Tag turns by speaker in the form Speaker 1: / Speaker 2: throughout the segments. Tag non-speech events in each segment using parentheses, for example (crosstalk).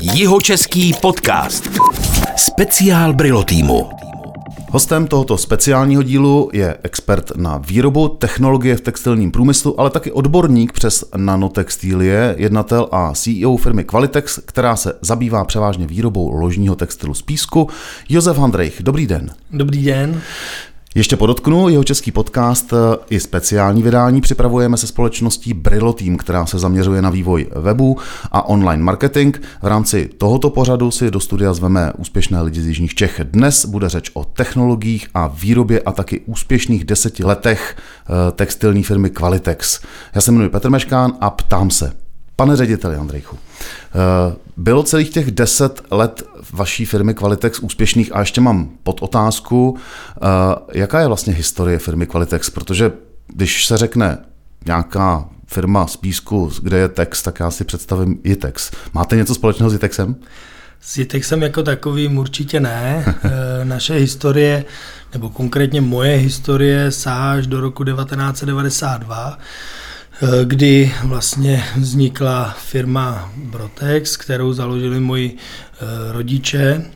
Speaker 1: Jihočeský podcast. Speciál Brilo týmu.
Speaker 2: Hostem tohoto speciálního dílu je expert na výrobu technologie v textilním průmyslu, ale taky odborník přes nanotextilie, jednatel a CEO firmy Qualitex, která se zabývá převážně výrobou ložního textilu z písku. Josef Handrejch, dobrý den.
Speaker 3: Dobrý den.
Speaker 2: Ještě podotknu, jeho český podcast i speciální vydání připravujeme se společností Brillo Team, která se zaměřuje na vývoj webu a online marketing. V rámci tohoto pořadu si do studia zveme úspěšné lidi z Jižních Čech. Dnes bude řeč o technologiích a výrobě a taky úspěšných deseti letech eh, textilní firmy Qualitex. Já se jmenuji Petr Meškán a ptám se, Pane řediteli Andrejchu, eh, bylo celých těch deset let vaší firmy Qualitex úspěšných a ještě mám pod otázku, eh, jaká je vlastně historie firmy Qualitex, protože když se řekne nějaká firma z Písku, kde je text, tak já si představím Jitex. Máte něco společného s Jitexem?
Speaker 3: S Jitexem jako takovým určitě ne. Eh, naše historie, nebo konkrétně moje historie, sahá až do roku 1992 Eh, kdy vlastně vznikla firma Brotex, kterou založili moji eh, rodiče.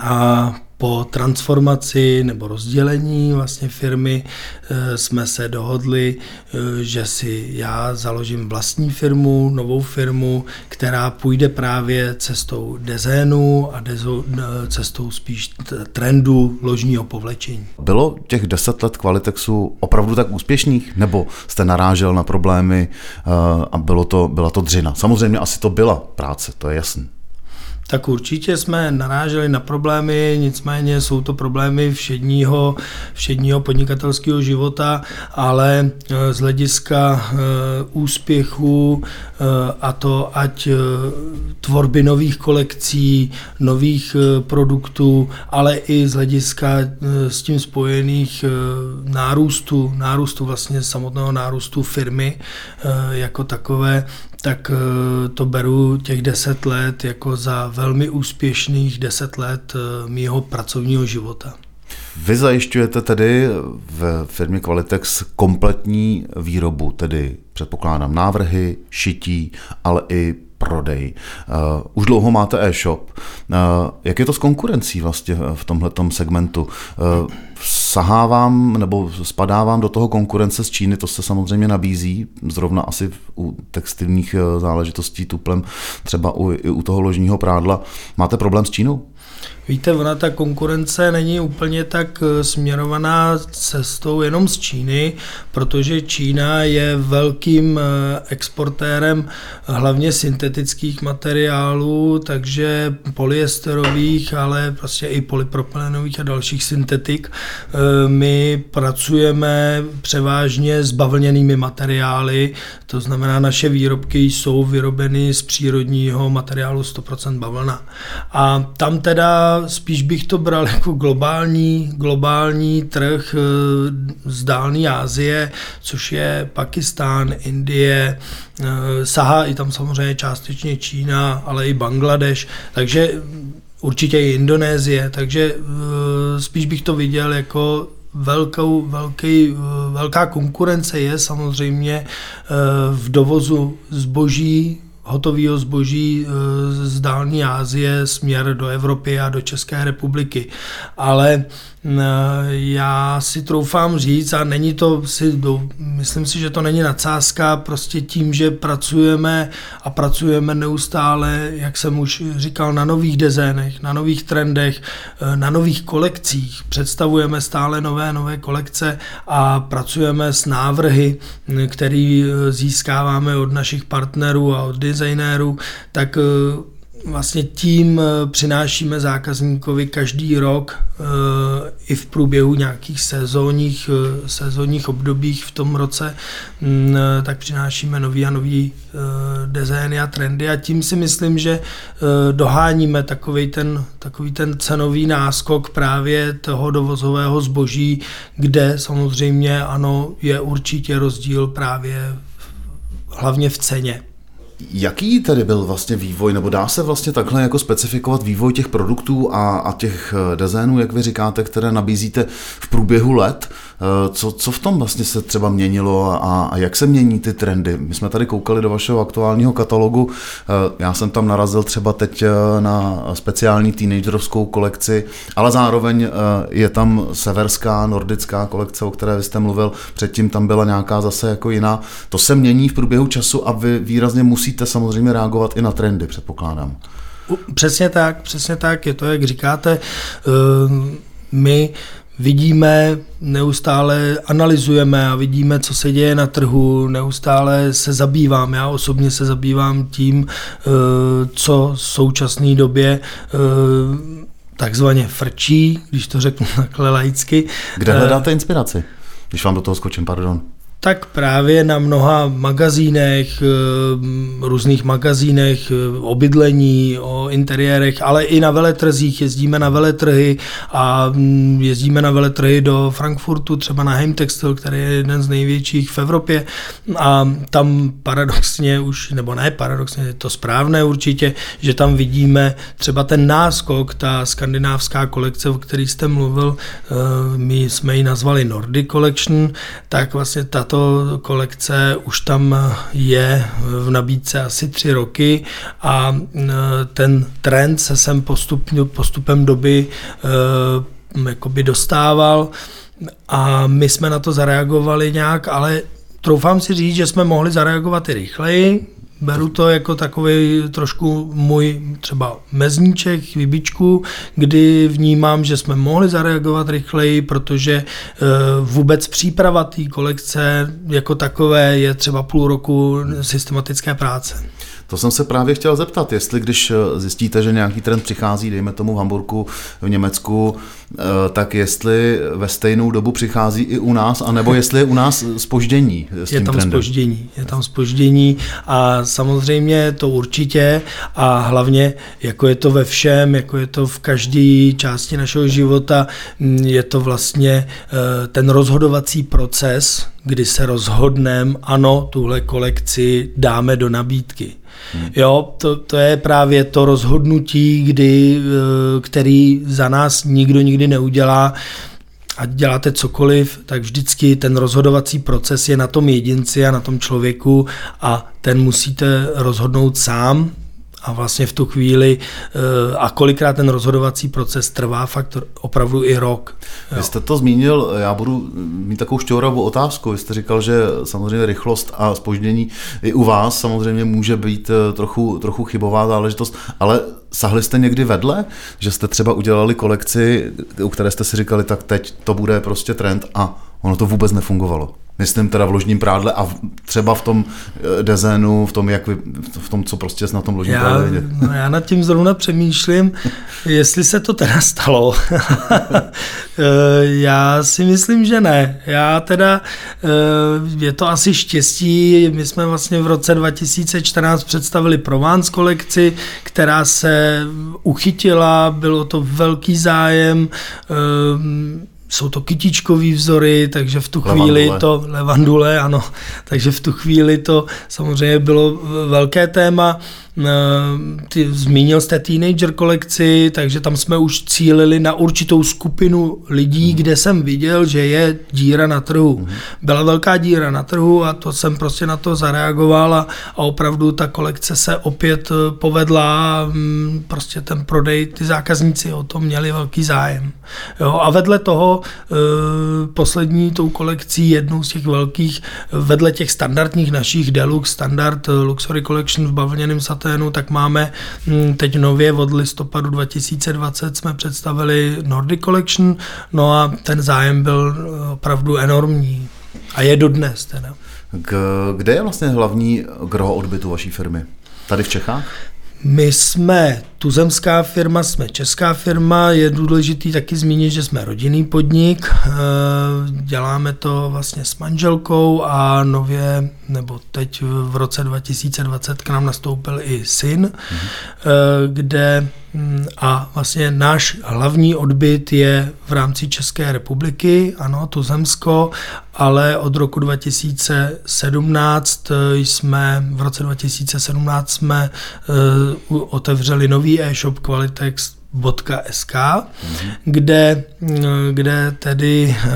Speaker 3: A po transformaci nebo rozdělení vlastně firmy eh, jsme se dohodli, eh, že si já založím vlastní firmu, novou firmu, která půjde právě cestou designu a eh, cestou spíš trendu ložního povlečení.
Speaker 2: Bylo těch deset let Qualitexu opravdu tak úspěšných? Nebo jste narážel na problémy a bylo to, byla to dřina? Samozřejmě asi to byla práce, to je jasné
Speaker 3: tak určitě jsme naráželi na problémy, nicméně jsou to problémy všedního, všedního podnikatelského života, ale eh, z hlediska eh, úspěchu eh, a to ať tvorby nových kolekcí, nových produktů, ale i z hlediska s tím spojených nárůstu, nárůstu vlastně samotného nárůstu firmy jako takové, tak eh, to beru těch deset let jako za velmi úspěšných deset let eh, mýho pracovního života.
Speaker 2: Vy zajišťujete tedy v firmě Qualitex kompletní výrobu, tedy předpokládám návrhy, šití, ale i prodej. Uh, už dlouho máte e-shop. Uh, jak je to s konkurencí vlastně v tomhle segmentu? Uh, sahá vám nebo spadá vám do toho konkurence z Číny, to se samozřejmě nabízí, zrovna asi u textilních záležitostí tuplem, třeba u, i u toho ložního prádla. Máte problém s Čínou?
Speaker 3: Víte, ona ta konkurence není úplně tak eh, směrovaná cestou jenom z Číny, protože Čína je velkým eh, exportérem hlavně syntetických materiálů, takže polyesterových, ale prostě i polypropylenových a dalších syntetik. Eh, my pracujeme převážně s bavlněnými materiály, to znamená, naše výrobky jsou vyrobeny z přírodního materiálu 100% bavlna. A tam teda spíš bych to bral jako globální, globální trh eh, z dálné Asie, což je Pakistán, Indie, eh, sahá i tam samozřejmě částečně Čína, ale i Bangladeš, takže určitě i Indonésie, takže eh, spíš bych to viděl jako velkou, velký, velká konkurence je samozřejmě v dovozu zboží hotového zboží eh, z dální Asie směr do Evropy a do České republiky. Ale já si troufám říct, a není to si, myslím si, že to není nadsázka, prostě tím, že pracujeme a pracujeme neustále, jak jsem už říkal, na nových dezénech, na nových trendech, eh, na nových kolekcích, představujeme stále nové, nové kolekce a pracujeme s návrhy, které eh, získáváme od našich partnerů a od designérů, tak eh, vlastně tím eh, přinášíme zákazníkovi každý rok eh, i v průběhu nějakých sezónních, eh, sezónních obdobích v tom roce, mm, tak přinášíme nový a nový designy a trendy a tím si myslím, že doháníme takový ten, takový ten cenový náskok právě toho dovozového zboží, kde samozřejmě ano, je určitě rozdíl právě hlavně v ceně.
Speaker 2: Jaký tedy byl vlastně vývoj, nebo dá se vlastně takhle jako specifikovat vývoj těch produktů a, a těch eh, designů, jak vy říkáte, které nabízíte v průběhu let? Co, co v tom vlastně se třeba měnilo a, a jak se mění ty trendy? My jsme tady koukali do vašeho aktuálního katalogu. Já jsem tam narazil třeba teď na speciální teenagerovskou kolekci, ale zároveň je tam severská, nordická kolekce, o které vy jste mluvil. Předtím tam byla nějaká zase jako jiná. To se mění v průběhu času a vy výrazně musíte samozřejmě reagovat i na trendy, předpokládám.
Speaker 3: Přesně tak, přesně tak, je to, jak říkáte, my vidíme, neustále analyzujeme a vidíme, co se děje na trhu, neustále se zabývám. Já osobně se zabývám tím, eh, co v současné době eh, takzvaně frčí, když to řeknu (laughs) takhle laicky.
Speaker 2: Kde hledáte inspiraci? Když vám do toho skočím, pardon.
Speaker 3: Tak právě na mnoha magazínech, eh, různých magazínech eh, o bydlení, o interiérech, ale i na veletrzích. Jezdíme na veletrhy a mm, jezdíme na veletrhy do Frankfurtu, třeba na Heimtextil, který je jeden z největších v Evropě a tam paradoxně už, nebo ne paradoxně, je to správné určitě, že tam vidíme třeba ten náskok, ta skandinávská kolekce, o který jste mluvil, eh, my jsme ji nazvali Nordic Collection, tak vlastně ta tato kolekce už tam je v nabídce asi tři roky a e, ten trend se sem postup, postupem doby e, jakoby dostával a my jsme na to zareagovali nějak, ale troufám si říct, že jsme mohli zareagovat i rychleji, Beru to jako takový trošku můj třeba mezníček, výbičku, kdy vnímám, že jsme mohli zareagovat rychleji, protože e, vůbec příprava té kolekce jako takové je třeba půl roku systematické práce.
Speaker 2: To jsem se právě chtěl zeptat, jestli když eh, zjistíte, že nějaký trend přichází, dejme tomu v Hamburgu, v Německu, eh, tak jestli ve stejnou dobu přichází i u nás, anebo jestli je u nás spoždění s
Speaker 3: Je tam spoždění, je tam spoždění a samozřejmě to určitě a hlavně, jako je to ve všem, jako je to v každé části našeho života, mm, je to vlastně eh, ten rozhodovací proces, kdy se rozhodneme, ano, tuhle kolekci dáme do nabídky. Hmm. Jo, to, to je právě to rozhodnutí, kdy, eh, který za nás nikdo nikdy neudělá. Ať děláte cokoliv, tak vždycky ten rozhodovací proces je na tom jedinci a na tom člověku a ten musíte rozhodnout sám, a vlastně v tu chvíli eh, a kolikrát ten rozhodovací proces trvá fakt opravdu i rok.
Speaker 2: Jo. Vy jste to zmínil, já budu mít takovou šťouravou otázku. Vy jste říkal, že samozřejmě rychlost a spoždění i u vás samozřejmě může být eh, trochu, trochu chybová záležitost, ale sahli jste někdy vedle, že jste třeba udělali kolekci, u které jste si říkali, tak teď to bude prostě trend a ono to vůbec nefungovalo. Myslím teda v ložním prádle a třeba v tom eh, dezénu, v tom, jak vy, v tom, co prostě na tom ložním já, prádle vidět.
Speaker 3: No já nad tím zrovna přemýšlím, jestli se to teda stalo. (laughs) Eh, já si myslím, že ne. Já teda, eh, je to asi štěstí, my jsme vlastně v roce 2014 představili Provence kolekci, která se uchytila, bylo to velký zájem, jsou to kytičkový vzory, takže v tu chvíli levandule. to, levandule, ano, takže v tu chvíli to samozřejmě bylo velké téma. Eh, ty, zmínil jste teenager kolekci, takže tam jsme už cílili na určitou skupinu lidí, mm. kde jsem viděl, že je díra na trhu. Mm. Byla velká díra na trhu a to jsem prostě na to zareagoval a, a opravdu ta kolekce se opět eh, povedla mm, prostě ten prodej, ty zákazníci o to měli velký zájem. Jo, a vedle toho e, poslední tou kolekcí, jednou z těch velkých, vedle těch standardních našich Deluxe, standard Luxury Collection v bavlněném saténu, tak máme hm, teď nově od listopadu 2020 jsme představili Nordic Collection, no a ten zájem byl opravdu enormní. A je dodnes teda.
Speaker 2: Kde je vlastně hlavní gro odbytu vaší firmy? Tady v Čechách?
Speaker 3: My jsme tuzemská firma, jsme česká firma, je důležitý taky zmínit, že jsme rodinný podnik, eh, děláme to vlastně s manželkou a nově, nebo teď v roce 2020 k nám nastoupil i syn, mm-hmm. kde hm, a vlastně náš hlavní odbyt je v rámci České republiky, ano, tuzemsko, ale od roku 2017 eh, jsme, v roce 2017 jsme otevřeli nový e-shop Qualitex .sk, kde, kde tedy eh,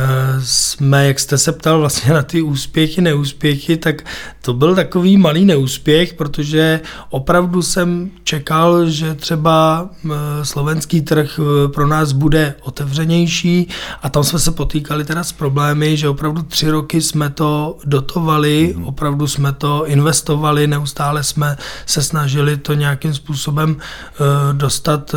Speaker 3: jsme, jak jste se ptal vlastně na ty úspěchy, neúspěchy, tak to byl takový malý neúspěch, protože opravdu jsem čekal, že třeba eh, slovenský trh eh, pro nás bude otevřenější a tam jsme se potýkali teda s problémy, že opravdu tři roky jsme to dotovali, mm. opravdu jsme to investovali, neustále jsme se snažili to nějakým způsobem dostat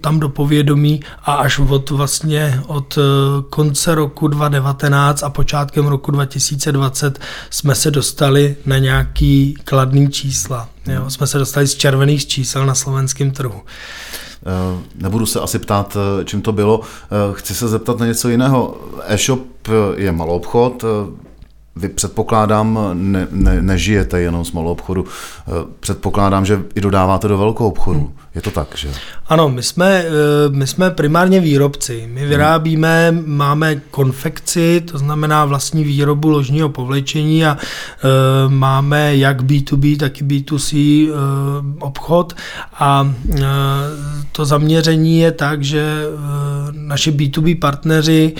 Speaker 3: tam do povědomí a až od vlastně od eh, konce roku 2019 a počátkem roku 2020 jsme se dostali na nějaký kladný čísla. Jo? Jsme se dostali z červených čísel na slovenském trhu.
Speaker 2: Eh, nebudu se asi ptát, eh, čím to bylo. Chci se zeptat na něco jiného. E-shop je malou obchod, vy předpokládám, ne, ne, nežijete jenom z malou obchodu, předpokládám, že i dodáváte do velkou obchodu. Hmm. Je to tak, že?
Speaker 3: Ano, my jsme, eh, my jsme primárně výrobci. My vyrábíme, máme konfekci, to znamená vlastní výrobu ložního povlečení a e, máme jak B2B, tak i B2C e, obchod a to zaměření je tak, že naši B2B partneři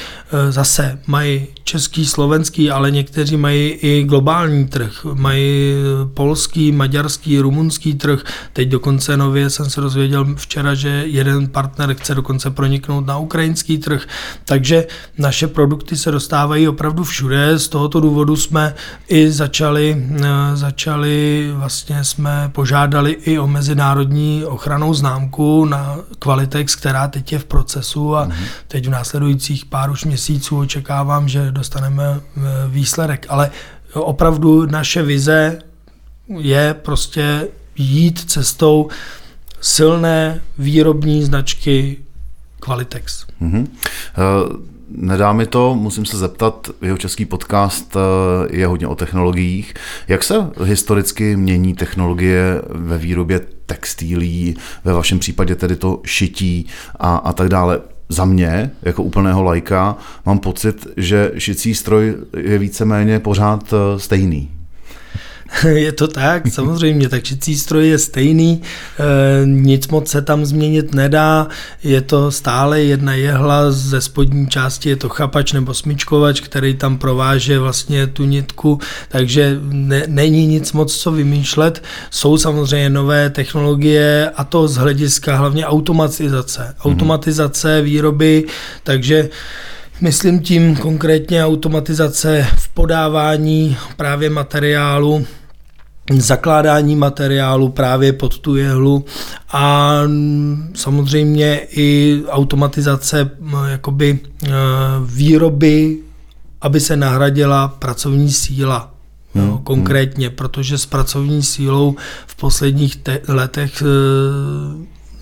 Speaker 3: zase mají český, slovenský, ale někteří mají i globální trh. Mají polský, maďarský, rumunský trh. Teď dokonce nově jsem se dozvěděl včera, že jeden partner chce dokonce proniknout na ukrajinský trh, takže naše produkty se dostávají opravdu všude. Z tohoto důvodu jsme i začali, eh, začali vlastně jsme požádali i o mezinárodní ochranou známku na Qualitex, která teď je v procesu a teď v následujících pár už měsíců očekávám, že dostaneme eh, výsledek. Ale opravdu naše vize je prostě jít cestou silné výrobní značky Qualitex. Mm-hmm.
Speaker 2: Nedá mi to, musím se zeptat, jeho český podcast eh, je hodně o technologiích. Jak se historicky mění technologie ve výrobě textilí, ve vašem případě tedy to šití a, a tak dále? Za mě, jako úplného lajka, mám pocit, že šicí stroj je víceméně pořád eh, stejný. (laughs)
Speaker 3: je to tak, samozřejmě, (laughs) tak šicí stroj je stejný, e, nic moc se tam změnit nedá, je to stále jedna jehla, ze spodní části je to chapač nebo smyčkovač, který tam prováže vlastně tu nitku, takže ne, není nic moc co vymýšlet. Jsou samozřejmě nové technologie a to z hlediska hlavně automatizace. Mhm. Automatizace výroby, takže Myslím tím konkrétně automatizace v podávání právě materiálu, zakládání materiálu právě pod tu jehlu a samozřejmě i automatizace jakoby e, výroby, aby se nahradila pracovní síla. Hmm. Jo, konkrétně, protože s pracovní sílou v posledních te- letech e,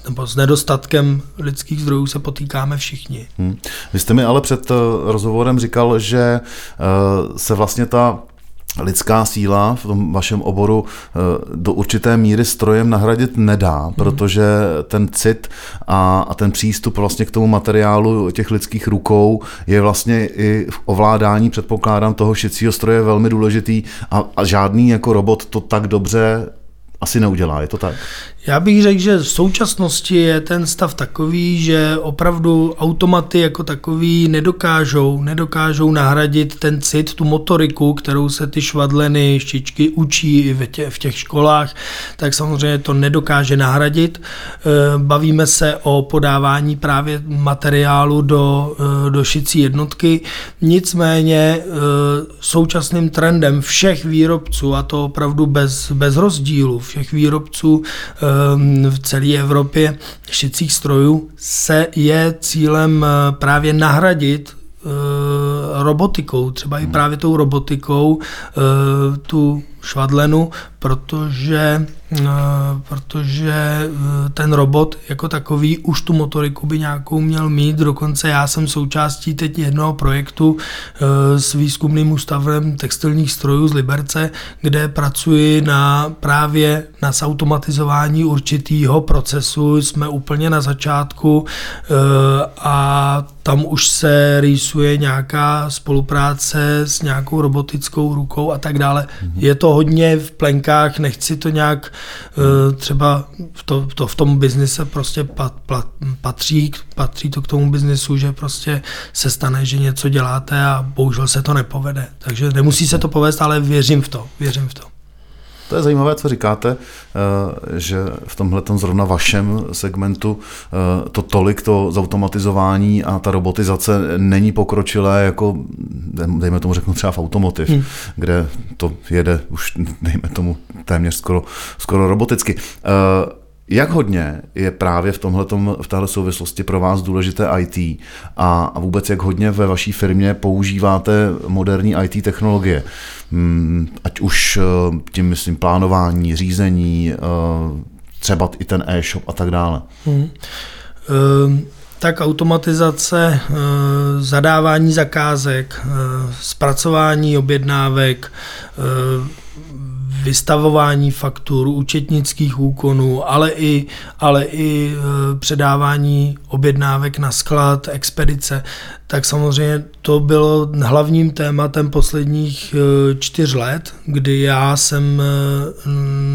Speaker 3: nebo s nedostatkem lidských zdrojů se potýkáme všichni. Hmm.
Speaker 2: Vy jste mi ale před e, rozhovorem říkal, že se vlastně ta lidská síla v tom vašem oboru eh, do určité míry strojem nahradit nedá, hmm. protože ten cit a, a ten přístup vlastně k tomu materiálu těch lidských rukou je vlastně i v ovládání, předpokládám, toho šicího stroje velmi důležitý a, a žádný jako robot to tak dobře asi neudělá, je to tak?
Speaker 3: Já bych řekl, že v současnosti je ten stav takový, že opravdu automaty jako takový nedokážou, nedokážou nahradit ten cit, tu motoriku, kterou se ty švadleny, štičky učí i v těch, školách, tak samozřejmě to nedokáže nahradit. Eh, bavíme se o podávání právě materiálu do, eh, do šicí jednotky. Nicméně eh, současným trendem všech výrobců, a to opravdu bez, bez rozdílu, všech výrobců v celé Evropě šicích strojů se je cílem eh, právě nahradit eh, robotikou, třeba i hmm. právě tou robotikou, eh, tu švadlenu, protože, eh, protože eh, ten robot jako takový už tu motoriku by nějakou měl mít. Dokonce já jsem součástí teď jednoho projektu eh, s výzkumným ústavem textilních strojů z Liberce, kde pracuji na právě na zautomatizování určitého procesu. Jsme úplně na začátku a tam už se rýsuje nějaká spolupráce s nějakou robotickou rukou a tak dále. Mm-hmm. Je to to hodně v plenkách, nechci to nějak eh, třeba v, to, to v tom biznise prostě pat, pat, patří, patří to k tomu biznisu, že prostě se stane, že něco děláte a bohužel se to nepovede. Takže nemusí se to povést, ale věřím v to, věřím v to.
Speaker 2: To je zajímavé, co říkáte, eh, že v tomhle zrovna vašem segmentu eh, to tolik, to zautomatizování a ta robotizace není pokročilé, jako dejme tomu řeknu třeba v automotiv, hmm. kde to jede už, dejme tomu, téměř skoro, skoro roboticky. Jak hodně je právě v, tomhletom, v téhle souvislosti pro vás důležité IT a, a vůbec jak hodně ve vaší firmě používáte moderní IT technologie? Hmm, ať už eh, tím myslím plánování, řízení, eh, třeba i ten e-shop a tak dále. Hmm.
Speaker 3: Um tak automatizace, zadávání zakázek, zpracování objednávek, vystavování faktur, účetnických úkonů, ale i, ale i e, předávání objednávek na sklad, expedice, tak samozřejmě to bylo hlavním tématem posledních e, čtyř let, kdy já jsem e,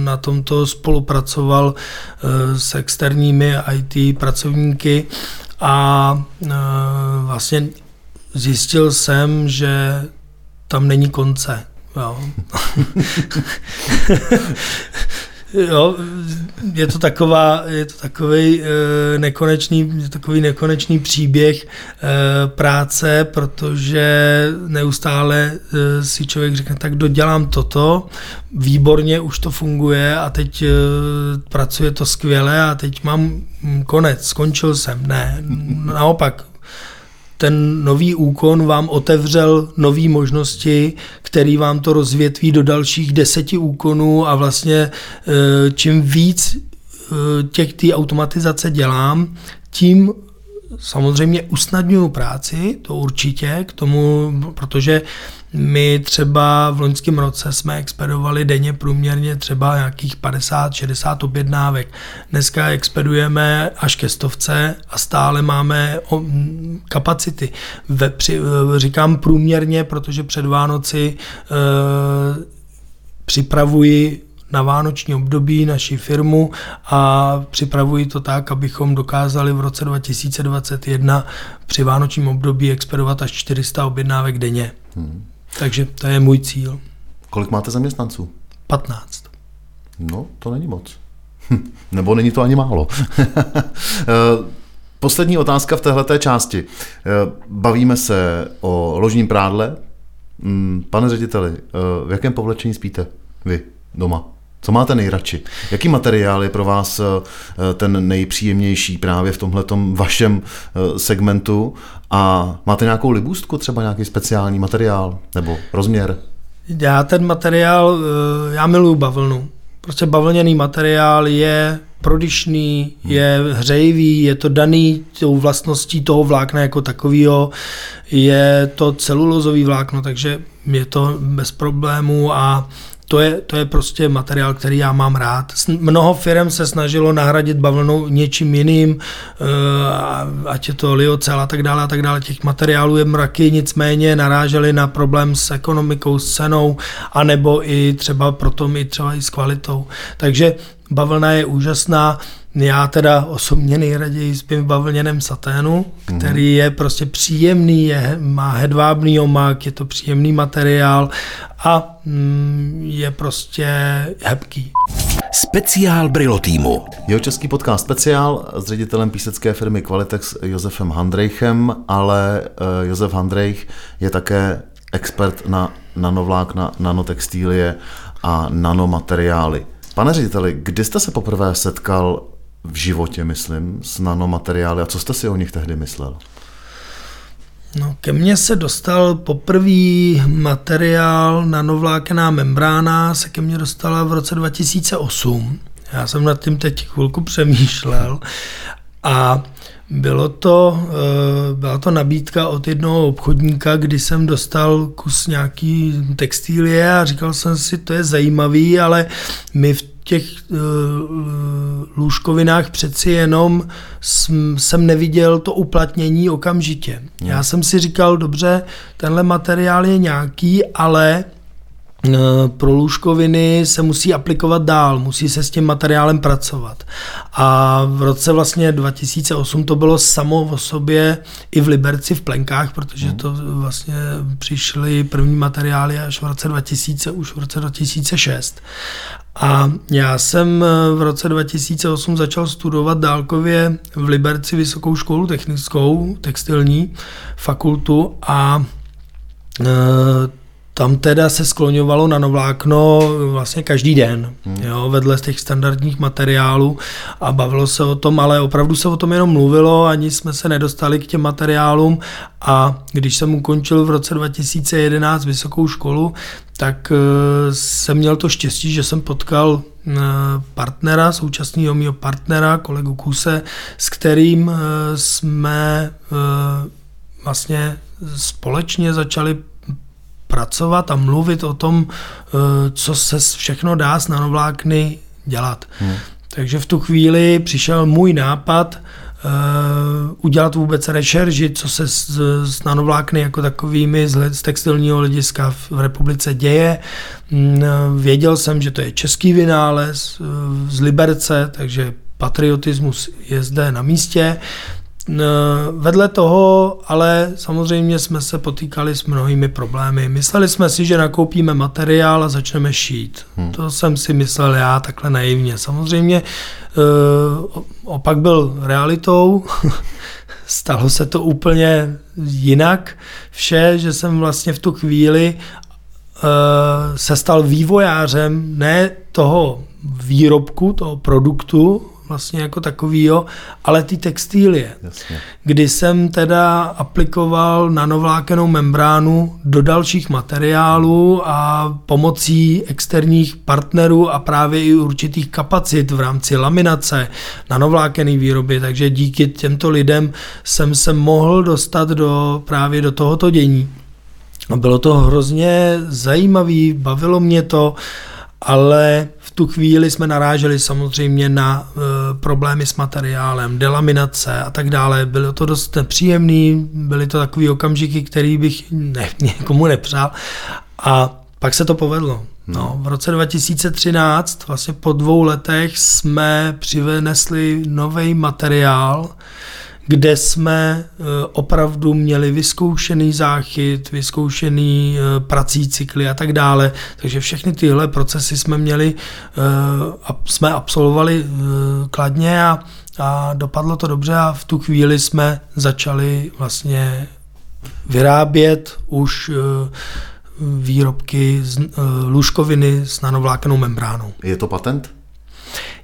Speaker 3: na tomto spolupracoval s externími IT pracovníky a vlastně zjistil jsem, že tam není konce. Jo. jo, je to taková, je to takový e, nekonečný, takový nekonečný příběh e, práce, protože neustále e, si člověk řekne, tak dodělám toto, výborně už to funguje a teď pracuje to skvěle a teď mám konec, skončil jsem. Ne, naopak, ten nový úkon vám otevřel nové možnosti, který vám to rozvětví do dalších deseti úkonů a vlastně eh, čím víc eh, těch té automatizace dělám, tím samozřejmě usnadňuju práci, to určitě, k tomu, protože my třeba v loňském roce jsme expedovali denně průměrně třeba nějakých 50-60 objednávek. Dneska expedujeme až ke stovce a stále máme kapacity. Ve, při, říkám průměrně, protože před Vánoci e, připravuji na vánoční období naši firmu a připravuji to tak, abychom dokázali v roce 2021 při vánočním období expedovat až 400 objednávek denně. Hmm. Takže to je můj cíl.
Speaker 2: Kolik máte zaměstnanců?
Speaker 3: 15.
Speaker 2: No, to není moc. (laughs) Nebo není to ani málo. (laughs) Eh, poslední otázka v této části. Eh, bavíme se o ložním prádle. Mm, pane řediteli, eh, v jakém povlečení spíte vy doma? Co máte nejradši? Jaký materiál je pro vás eh, ten nejpříjemnější právě v tomhle vašem eh, segmentu? A máte nějakou libůstku, třeba nějaký speciální materiál nebo rozměr?
Speaker 3: Já ten materiál, eh, já miluju bavlnu. Prostě bavlněný materiál je prodyšný, hmm. je hřejivý, je to daný tou vlastností toho vlákna jako takového, je to celulozový vlákno, takže je to bez problémů a to je, to je prostě materiál, který já mám rád. Mnoho firm se snažilo nahradit bavlnou něčím jiným, eh, ať je to liocel a tak dále a tak dále. Těch materiálů je mraky, nicméně naráželi na problém s ekonomikou, s cenou, anebo i třeba proto i třeba i s kvalitou. Takže bavlna je úžasná. Já teda osobně nejraději spím v bavlněném saténu, mhm. který je prostě příjemný, je, má hedvábný omak, je to příjemný materiál a mm, je prostě hebký.
Speaker 1: Speciál Brilo týmu.
Speaker 2: Jeho český podcast Speciál s ředitelem písecké firmy Qualitex Josefem Handrejchem, ale uh, Josef Handrejch je také expert na nanovlákna, nanotextílie a nanomateriály. Pane řediteli, kdy jste se poprvé setkal v životě, myslím, s nanomateriály a co jste si o nich tehdy myslel?
Speaker 3: No, ke mně se dostal poprvý materiál nanovlákená membrána, se ke mně dostala v roce 2008. Já jsem nad tím teď chvilku přemýšlel a bylo to, eh, byla to nabídka od jednoho obchodníka, kdy jsem dostal kus nějaký textilie a říkal jsem si, to je zajímavý, ale my v těch uh, lůžkovinách přeci jenom jsem, jsem neviděl to uplatnění okamžitě. Já jsem si říkal, dobře, tenhle materiál je nějaký, ale pro lůžkoviny se musí aplikovat dál, musí se s tím materiálem pracovat. A v roce vlastně 2008 to bylo samo o sobě i v Liberci v plenkách, protože hmm. to vlastně přišly první materiály až v roce 2000, už v roce 2006. A já jsem v roce 2008 začal studovat dálkově v Liberci vysokou školu technickou, textilní fakultu a tam teda se skloňovalo nanovlákno vlastně každý den, hmm. jo, vedle z těch standardních materiálů a bavilo se o tom, ale opravdu se o tom jenom mluvilo, ani jsme se nedostali k těm materiálům a když jsem ukončil v roce 2011 vysokou školu, tak uh, jsem měl to štěstí, že jsem potkal uh, partnera, současného mého partnera, kolegu Kuse, s kterým uh, jsme vlastně společně začali pracovat a mluvit o tom, eh, co se všechno dá s nanovlákny dělat. Hmm. Takže v tu chvíli přišel můj nápad uh, udělat vůbec rešerži, co se s, s nanovlákny jako takovými z, z textilního hlediska v, v republice děje. Mm, věděl jsem, že to je český vynález uh, z Liberce, takže patriotismus je zde na místě. Vedle toho ale samozřejmě jsme se potýkali s mnohými problémy. Mysleli jsme si, že nakoupíme materiál a začneme šít. Hmm. To jsem si myslel já takhle naivně. Samozřejmě eh, opak byl realitou. (laughs) Stalo se to úplně jinak vše, že jsem vlastně v tu chvíli eh, se stal vývojářem ne toho výrobku, toho produktu, vlastně jako takovýho, ale ty textílie, Jasně. kdy jsem teda aplikoval nanovlákenou membránu do dalších materiálů a pomocí externích partnerů a právě i určitých kapacit v rámci laminace, nanovlákený výroby, takže díky těmto lidem jsem se mohl dostat do právě do tohoto dění. Bylo to hrozně zajímavé, bavilo mě to, ale v tu chvíli jsme naráželi samozřejmě na e, problémy s materiálem, delaminace a tak dále. Bylo to dost nepříjemný, byly to takové okamžiky, který bych (laughs) ne, někomu nepřál. A pak se to povedlo. No, v roce 2013, vlastně po dvou letech, jsme přivenesli nový materiál, kde jsme eh, opravdu měli vyzkoušený záchyt, vyzkoušený eh, prací cykly a tak dále. Takže všechny tyhle procesy jsme měli, eh, jsme absolvovali kladně a, a dopadlo to dobře a v tu chvíli jsme začali vlastně vyrábět už výrobky z lůžkoviny s nanovlákenou membránou.
Speaker 2: Je to patent?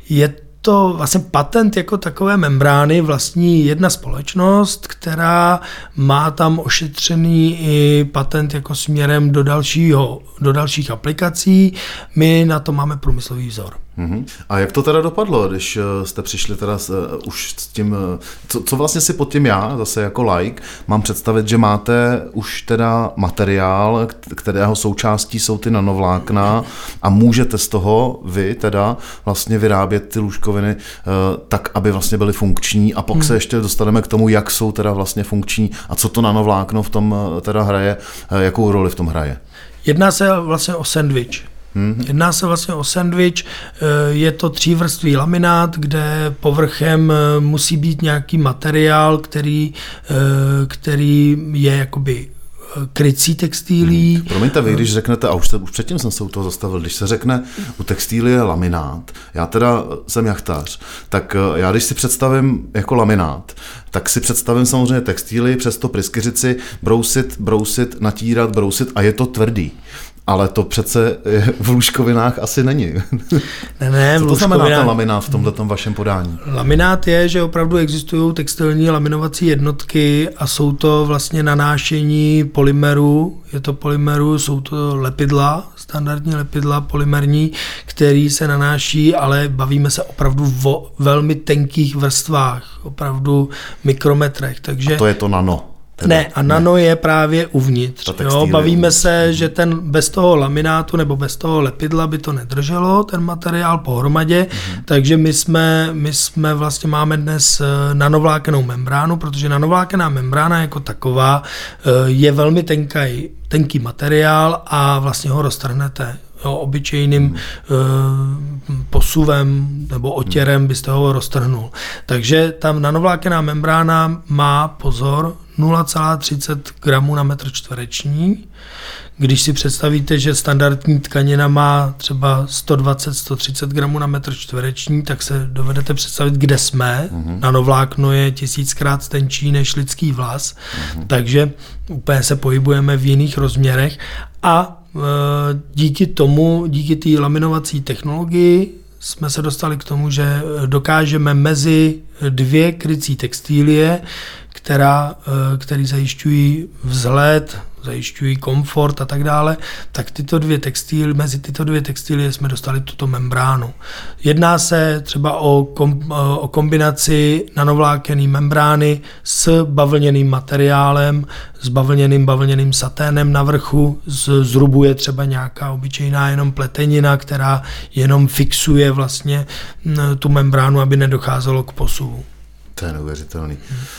Speaker 3: Je to vlastně patent jako takové membrány vlastní jedna společnost, která má tam ošetřený i patent jako směrem do, dalšího, do dalších aplikací. My na to máme průmyslový vzor.
Speaker 2: Mm-hmm. A jak to teda dopadlo, když eh, jste přišli teda s, uh, už s tím, uh, co, co vlastně si pod tím já, zase jako like, mám představit, že máte už teda materiál, kterého součástí jsou ty nanovlákna a můžete z toho vy teda vlastně vyrábět ty lůžkoviny uh, tak, aby vlastně byly funkční a pak hmm. se ještě dostaneme k tomu, jak jsou teda vlastně funkční a co to nanovlákno v tom teda hraje, jakou roli v tom hraje.
Speaker 3: Jedná se vlastně o sandwich. Hmm. Jedná se vlastně o sandwich, eh, je to třívrstvý laminát, kde povrchem eh, musí být nějaký materiál, který, eh, který je jakoby krycí textilí. Hmm.
Speaker 2: Promiňte, vy když řeknete, a už, se, už předtím jsem se u toho zastavil, když se řekne u textílie laminát, já teda jsem jachtář, tak já když si představím jako laminát, tak si představím samozřejmě textíly, přes to pryskyřici, brousit, brousit, natírat, brousit a je to tvrdý. Ale to přece (laughs) v lůžkovinách asi není. (laughs)
Speaker 3: Ne, ne,
Speaker 2: Co to znamená ten laminát v tomto vašem podání?
Speaker 3: Laminát je, že opravdu existují textilní laminovací jednotky a jsou to vlastně nanášení polymerů. Je to polymeru, jsou to lepidla, standardní lepidla polymerní, který se nanáší, ale bavíme se opravdu o velmi tenkých vrstvách, opravdu mikrometrech. Takže...
Speaker 2: A to je to nano.
Speaker 3: Teda, ne, a nano ne. je právě uvnitř. Jo, bavíme se, mhm. že ten bez toho laminátu nebo bez toho lepidla by to nedrželo, ten materiál pohromadě, mm-hmm. takže my jsme, my jsme vlastně máme dnes eh, nanovlákenou membránu, protože nanovlákená membrána jako taková eh, je velmi tenký, tenký materiál a vlastně ho roztrhnete jo, obyčejným hmm. uh, posuvem nebo otěrem byste ho roztrhnul. Takže tam nanovlákená membrána má pozor 0,30 gramů na metr čtvereční. Když si představíte, že standardní tkanina má třeba 120-130 gramů na metr čtvereční, tak se dovedete představit, kde jsme. Mm-hmm. Nanovlákno je tisíckrát tenčí než lidský vlas, mm-hmm. takže úplně se pohybujeme v jiných rozměrech a díky tomu, díky té laminovací technologii jsme se dostali k tomu, že dokážeme mezi dvě krycí textílie, která, eh, který zajišťují vzhled, zajišťují komfort a tak dále, tak tyto dvě textíly, mezi tyto dvě textíly jsme dostali tuto membránu. Jedná se třeba o, kom, o kombinaci nanovlákený membrány s bavlněným materiálem, s bavlněným bavlněným saténem na vrchu, z, zrubuje třeba nějaká obyčejná jenom pletenina, která jenom fixuje vlastně tu membránu, aby nedocházelo k posuvu.
Speaker 2: To je neuvěřitelný.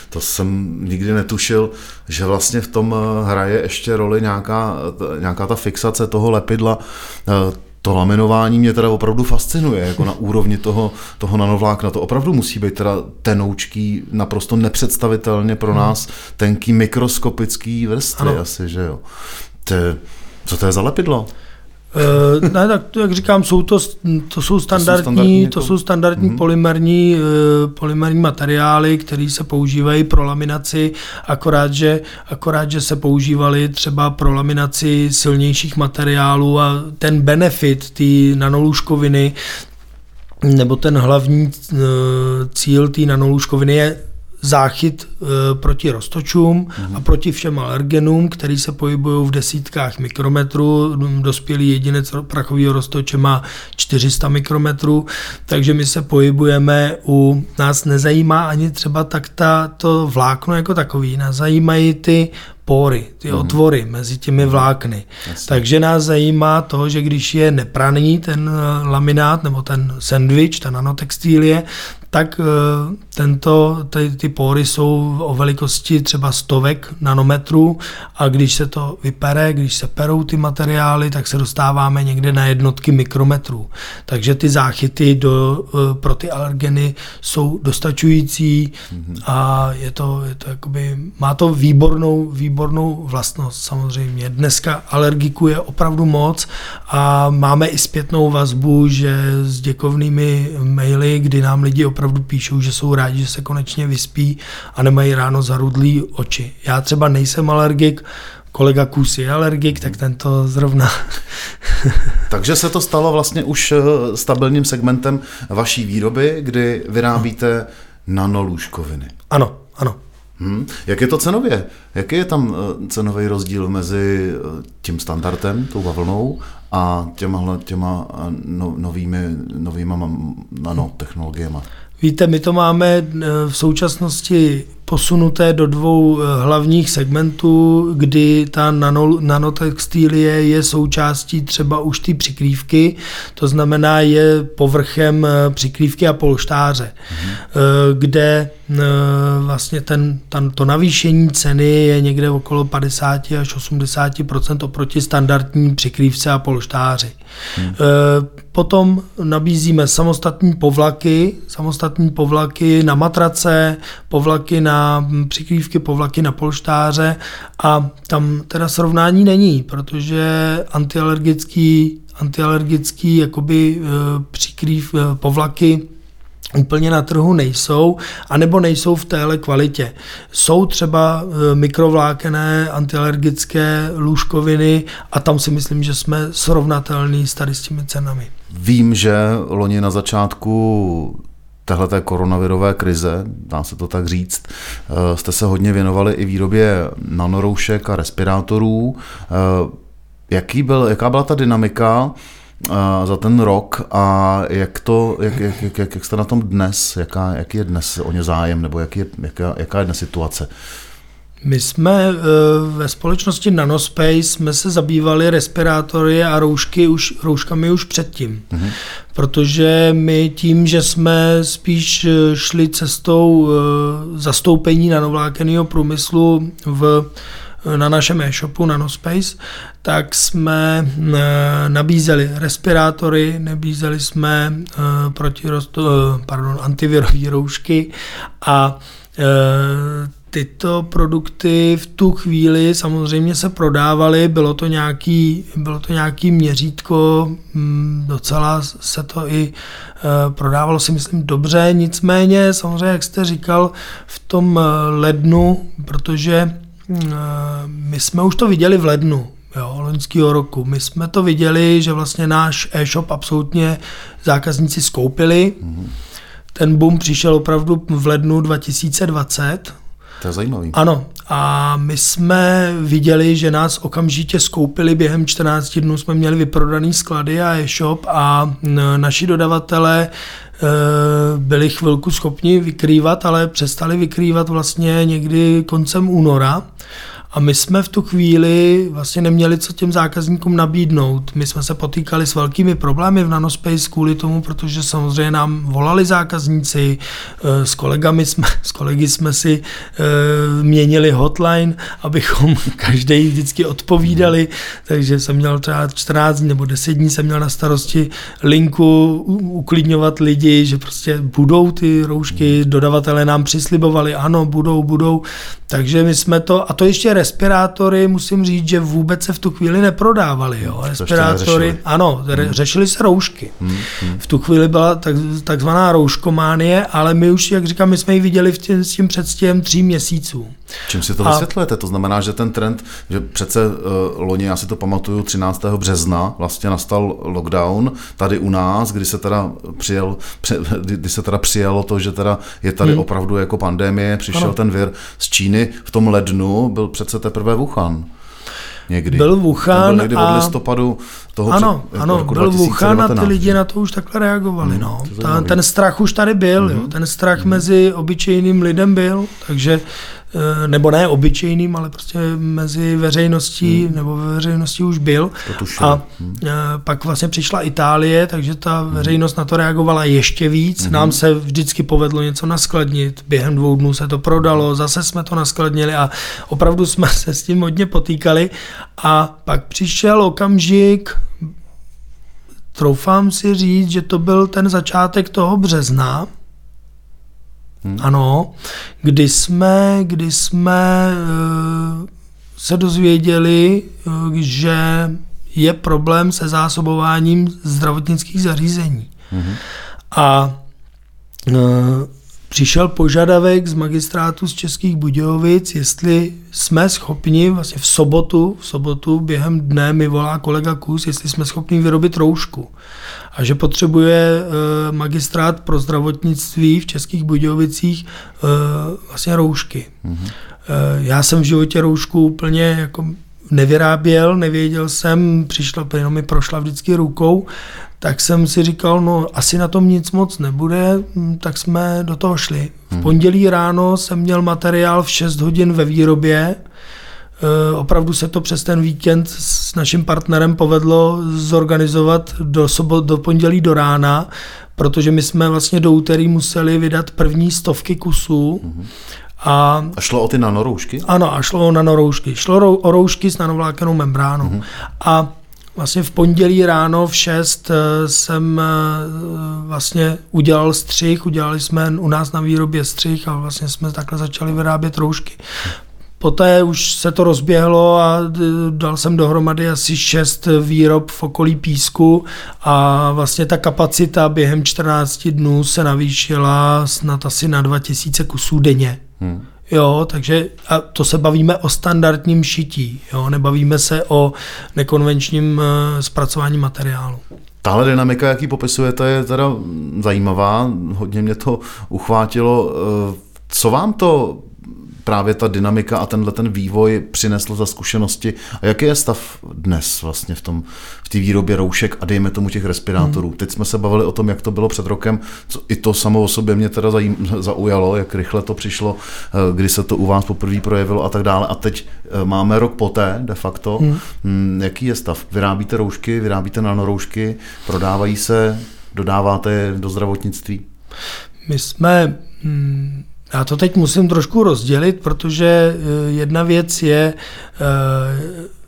Speaker 2: To jsem nikdy netušil, že vlastně v tom eh, hraje ještě roli nějaká, nějaká ta fixace toho lepidla. Eh, to laminování mě teda opravdu fascinuje, jako na úrovni toho, toho nanovlákna. To opravdu musí být teda tenoučký, naprosto nepředstavitelně pro hmm. nás tenký mikroskopický vrstvy ano. asi, že jo. To, co to je za lepidlo?
Speaker 3: Uh, ne, tak jak říkám, jsou to, to jsou standardní, to jsou standardní, to jsou standardní mm-hmm. polymerní, uh, polymerní materiály, které se používají pro laminaci, akorát že, akorát, že se používaly třeba pro laminaci silnějších materiálů a ten benefit té nanolůžkoviny nebo ten hlavní uh, cíl té nanolůžkoviny je záchyt e, proti roztočům mm-hmm. a proti všem alergenům, který se pohybují v desítkách mikrometrů. Dospělý jedinec prachového roztoče má 400 mikrometrů, takže my se pohybujeme u, nás nezajímá ani třeba tak ta, to vlákno jako takový, nás zajímají ty pory, ty mm. otvory mezi těmi mhm. vlákny. Jasně. Takže nás zajímá to, že když je nepraný ten e, laminát nebo ten sandwich, ta nanotextílie, tak eh, tento, ty, ty pory jsou o velikosti třeba stovek nanometrů a když se to vypere, když se perou ty materiály, tak se dostáváme někde na jednotky mikrometrů. Takže ty záchyty do, eh, pro ty alergeny jsou dostačující a je to, je to jakoby, má to výbornou, výbornou vlastnost samozřejmě. Dneska alergiku je opravdu moc a máme i zpětnou vazbu, že s děkovnými maily, kdy nám lidi opravdu opravdu píšou, že jsou rádi, že se konečně vyspí a nemají ráno zarudlý oči. Já třeba nejsem alergik, kolega Kus je alergik, tak tento zrovna. (laughs)
Speaker 2: Takže se to stalo vlastně už eh, stabilním segmentem vaší výroby, kdy vyrábíte nanolůžkoviny.
Speaker 3: Ano, ano.
Speaker 2: Hmm. Jak je to cenově? Jaký je tam eh, cenový rozdíl mezi eh, tím standardem, tou bavlnou, a těma, těma no, novými, novýma nanotechnologiemi?
Speaker 3: Víte, my to máme eh, v současnosti posunuté do dvou eh, hlavních segmentů, kdy ta nano, nanotextilie je součástí třeba už ty přikrývky, to znamená je povrchem eh, přikrývky a polštáře, mm-hmm. kde vlastně ten, ten, to navýšení ceny je někde okolo 50 až 80% oproti standardní přikrývce a polštáři. Hmm. Potom nabízíme samostatní povlaky, samostatní povlaky na matrace, povlaky na přikrývky, povlaky na polštáře a tam teda srovnání není, protože antialergický, antialergický jakoby e, přikrýv, e, povlaky úplně na trhu nejsou, anebo nejsou v téhle kvalitě. Jsou třeba e, mikrovlákené antialergické lůžkoviny a tam si myslím, že jsme srovnatelní s tady s těmi cenami.
Speaker 2: Vím, že loni na začátku téhleté koronavirové krize, dá se to tak říct, e, jste se hodně věnovali i výrobě nanoroušek a respirátorů. E, jaký byl, jaká byla ta dynamika za ten rok a jak, to, jak, jak, jak, jak jste na tom dnes, jaká, jaký je dnes o ně zájem, nebo jak je, jaká, jaká je dnes situace?
Speaker 3: My jsme eh, ve společnosti Nanospace jsme se zabývali respirátory a roušky už, rouškami už předtím. Mm-hmm. Protože my tím, že jsme spíš eh, šli cestou eh, zastoupení nanovlákeného průmyslu v na našem e-shopu Nanospace, tak jsme nabízeli respirátory, nabízeli jsme proti, pardon, antivirové roušky a tyto produkty v tu chvíli samozřejmě se prodávaly, bylo to nějaký, bylo to nějaký měřítko, mm, docela se to i eh, prodávalo si myslím dobře, nicméně samozřejmě, jak jste říkal, v tom eh, lednu, protože mm, eh, my jsme už to viděli v lednu, jo, loňského roku. My jsme to viděli, že vlastně náš e-shop absolutně zákazníci skoupili. Mm-hmm. Ten boom přišel opravdu v lednu 2020,
Speaker 2: to je zajímavý.
Speaker 3: Ano, a my jsme viděli, že nás okamžitě skoupili během 14 dnů, jsme měli vyprodaný sklady a e-shop a naši dodavatelé e, byli chvilku schopni vykrývat, ale přestali vykrývat vlastně někdy koncem února. A my jsme v tu chvíli vlastně neměli co těm zákazníkům nabídnout. My jsme se potýkali s velkými problémy v Nanospace kvůli tomu, protože samozřejmě nám volali zákazníci, eh, s kolegami jsme, (laughs) s kolegy jsme si e, měnili hotline, abychom (laughs) každý vždycky odpovídali, takže jsem měl třeba 14 dní nebo 10 dní jsem měl na starosti linku uklidňovat lidi, že prostě budou ty roušky, dodavatelé nám přislibovali, ano, budou, budou, takže my jsme to, a to ještě respirátory, musím říct, že vůbec se v tu chvíli neprodávaly. Jo. Respirátory, ano, re, hmm. řešily se roušky. Hmm, hmm. V tu chvíli byla tak, takzvaná rouškománie, ale my už, jak říkám, my jsme ji viděli v tím, s tím předstihem tří měsíců.
Speaker 2: Čím si to a... vysvětlujete? To znamená, že ten trend, že přece uh, loni, já si to pamatuju, 13. března vlastně nastal lockdown tady u nás, kdy se teda přijel, pře, (laughs) kdy se teda přijalo to, že teda je tady hmm. opravdu jako pandemie, přišel ano. ten vir z Číny. V tom lednu byl přece teprve Wuhan někdy.
Speaker 3: Byl Wuhan
Speaker 2: byl někdy a... od listopadu toho
Speaker 3: Ano, před, ano, roku byl Wuhan a ty lidi na to už takhle reagovali. Hmm, no. Ta, ten strach už tady byl, hmm. jo. ten strach hmm. mezi obyčejným lidem byl, takže nebo ne obyčejným, ale prostě mezi veřejností, hmm. nebo ve veřejnosti už byl. A hmm. Eh, pak vlastně přišla Itálie, takže ta hmm. veřejnost na to reagovala ještě víc. Hmm. Nám se vždycky povedlo něco naskladnit, během dvou dnů se to prodalo, zase jsme to naskladnili a opravdu jsme (laughs) se s tím hodně potýkali. A pak přišel okamžik, troufám si říct, že to byl ten začátek toho března, Hmm. Ano, kdy jsme, kdy jsme uh, se dozvěděli, uh, že je problém se zásobováním zdravotnických zařízení. Hmm. A uh, přišel požadavek z magistrátu z Českých Budějovic, jestli jsme schopni vlastně v sobotu, v sobotu během dne mi volá kolega Kus, jestli jsme schopni vyrobit roušku. A že potřebuje uh, magistrát pro zdravotnictví v Českých Budějovicích uh, vlastně roušky. Mm-hmm. Já jsem v životě roušku úplně jako nevyráběl, nevěděl jsem, přišla, jenom mi prošla vždycky rukou, tak jsem si říkal, no asi na tom nic moc nebude, hm, tak jsme do toho šli. V hmm. pondělí ráno jsem měl materiál v 6 hodin ve výrobě, e, opravdu se to přes ten víkend s naším partnerem povedlo zorganizovat do, sobot, do pondělí do rána, protože my jsme vlastně do úterý museli vydat první stovky kusů.
Speaker 2: A, a šlo o ty nanoroušky?
Speaker 3: Ano, a šlo o nanoroušky. Šlo o roušky s nanovlákenou membránou. Mm-hmm. A vlastně v pondělí ráno v 6 eh, jsem eh, vlastně udělal střih, udělali jsme u nás na výrobě střih a vlastně jsme takhle začali vyrábět roušky. Poté už se to rozběhlo a dal jsem dohromady asi šest výrob v okolí písku a vlastně ta kapacita během 14 dnů se navýšila snad asi na 2000 kusů denně. Hmm. Jo, takže a to se bavíme o standardním šití, jo, nebavíme se o nekonvenčním uh, zpracování materiálu.
Speaker 2: Tahle dynamika, jaký popisujete, je teda zajímavá, hodně mě to uchvátilo. Eh, co vám to právě ta dynamika a tenhle ten vývoj přinesl za zkušenosti. A jaký je stav dnes vlastně v tom v té výrobě roušek a dejme tomu těch respirátorů? Hmm. Teď jsme se bavili o tom, jak to bylo před rokem. Co, I to samo o sobě mě teda zajím, zaujalo, jak rychle to přišlo, eh, kdy se to u vás poprvé projevilo a tak dále. A teď eh, máme rok poté de facto. Hmm. Hmm, jaký je stav? Vyrábíte roušky, vyrábíte nanoroušky, prodávají se, dodáváte je do zdravotnictví?
Speaker 3: My jsme hmm, já to teď musím trošku rozdělit, protože eh, jedna věc je eh,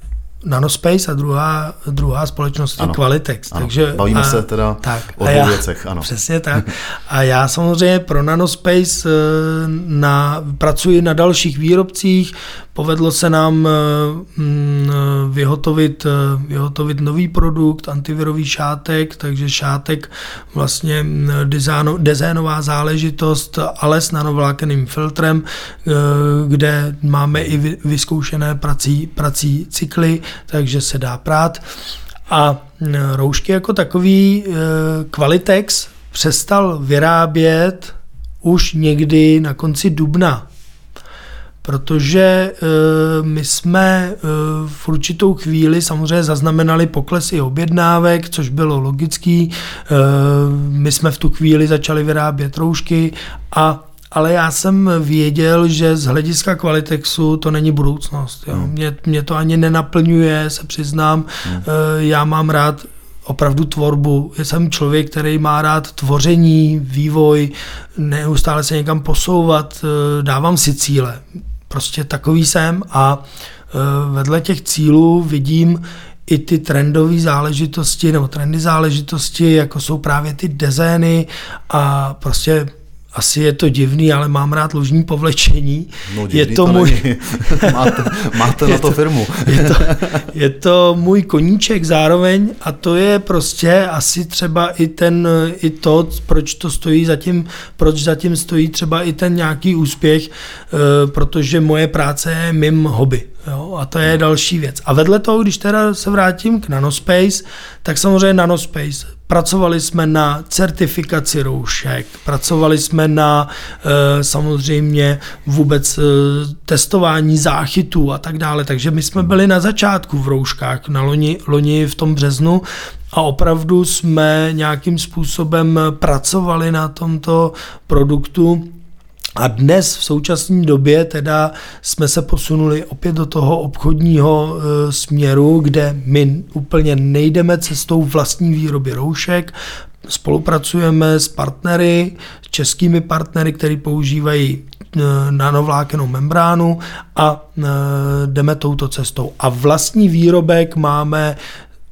Speaker 3: Nanospace a druhá, druhá společnost je Qualitex.
Speaker 2: Ano. Takže, Bavíme a, se teda tak, o dvou já, věcech. Ano. (laughs)
Speaker 3: Přesně tak. (laughs) A já samozřejmě pro Nanospace eh, na, pracuji na dalších výrobcích, Povedlo se nám eh, mm, vyhotovit, eh, vyhotovit nový produkt, antivirový šátek, takže šátek vlastně mm, dezénová záležitost, ale s nanovlákeným filtrem, eh, kde máme i vyzkoušené prací, prací cykly, takže se dá prát. A mm, roušky jako takový Qualitex přestal vyrábět už někdy na konci dubna protože uh, my jsme uh, v určitou chvíli samozřejmě zaznamenali poklesy objednávek, což bylo logický. Uh, my jsme v tu chvíli začali vyrábět roušky a ale já jsem věděl, že z hlediska Qualitexu to není budoucnost. Jo. Hmm. Mě, mě to ani nenaplňuje, se přiznám. Hmm. Já mám rád opravdu tvorbu. Já jsem člověk, který má rád tvoření, vývoj, neustále se někam posouvat, dávám si cíle. Prostě takový jsem a e, vedle těch cílů vidím i ty trendové záležitosti nebo trendy záležitosti, jako jsou právě ty dezény a prostě asi je to divný, ale mám rád ložní povlečení.
Speaker 2: No, je to, to můj... (laughs) máte, máte na to, (laughs) to firmu.
Speaker 3: je, to, je to můj koníček zároveň a to je prostě asi třeba i ten, i to, proč to stojí zatím, proč zatím stojí třeba i ten nějaký úspěch, eh, protože moje práce je mým hobby. Jo, a to je další věc. A vedle toho, když teda se vrátím k Nanospace, tak samozřejmě Nanospace. Pracovali jsme na certifikaci roušek, pracovali jsme na e, samozřejmě vůbec e, testování záchytů a tak dále. Takže my jsme byli na začátku v rouškách, na loni, loni v tom březnu a opravdu jsme nějakým způsobem pracovali na tomto produktu a dnes v současné době teda jsme se posunuli opět do toho obchodního e, směru, kde my úplně nejdeme cestou vlastní výroby roušek, spolupracujeme s partnery, českými partnery, který používají e, nanovlákenou membránu a e, jdeme touto cestou. A vlastní výrobek máme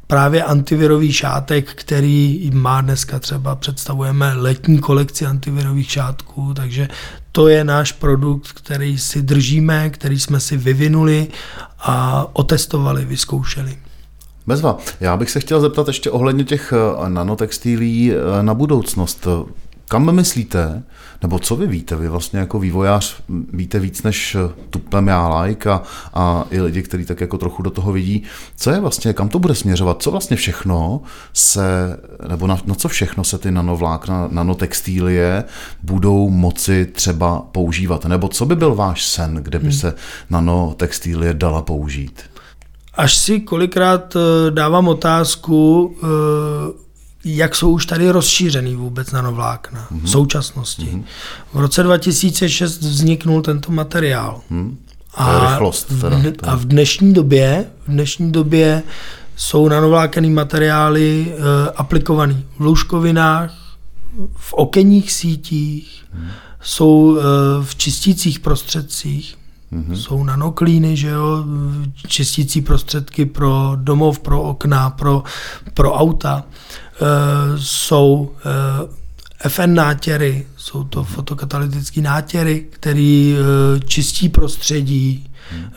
Speaker 3: právě antivirový šátek, který má dneska třeba, představujeme letní kolekci antivirových šátků, takže to je náš produkt, který si držíme, který jsme si vyvinuli a otestovali, vyzkoušeli.
Speaker 2: Bezva, já bych se chtěl zeptat ještě ohledně těch eh, nanotextilí eh, na budoucnost. Kam myslíte, nebo co vy víte? Vy vlastně jako vývojář víte víc než tupem já like a, a i lidi, kteří tak jako trochu do toho vidí. Co je vlastně, kam to bude směřovat? Co vlastně všechno se, nebo na, na co všechno se ty nanovlákna, nanotextílie budou moci třeba používat? Nebo co by byl váš sen, kde by hmm. se nanotextílie dala použít?
Speaker 3: Až si kolikrát eh, dávám otázku, eh, jak jsou už tady rozšířený vůbec nanovlákna mm-hmm. v mhm. současnosti. Mm-hmm. V roce 2006 vzniknul tento materiál. Mm.
Speaker 2: A, rychlost, teda,
Speaker 3: v, a v dnešní době, v dnešní době jsou nanovlákené materiály e, aplikované v lůžkovinách, v okenních sítích, mm. jsou e, v čistících prostředcích, mm-hmm. jsou nanoklíny, že jo, čistící prostředky pro domov, pro okna, pro, pro auta. Eh, jsou eh, FN nátěry, jsou to fotokatalytické nátěry, které eh, čistí prostředí, Hmm.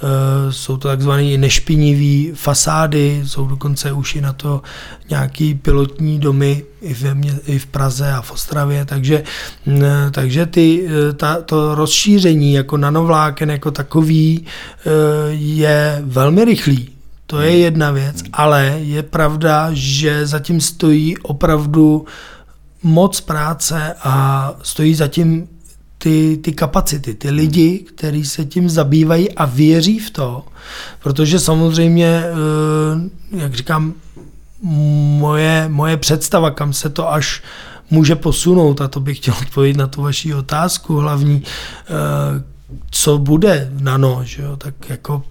Speaker 3: Jsou to takzvané nešpinivé fasády, jsou dokonce už i na to nějaký pilotní domy i v, mě, i v Praze a v Ostravě, takže, takže ty, ta, to rozšíření jako nanovláken jako takový je velmi rychlý. To je jedna věc, ale je pravda, že zatím stojí opravdu moc práce a stojí zatím ty, ty kapacity, ty lidi, kteří se tím zabývají a věří v to, protože samozřejmě, eh, jak říkám, moje, moje představa, kam se to až může posunout, a to bych chtěl odpovědět na tu vaši otázku hlavní, eh, co bude nano, že jo? tak jako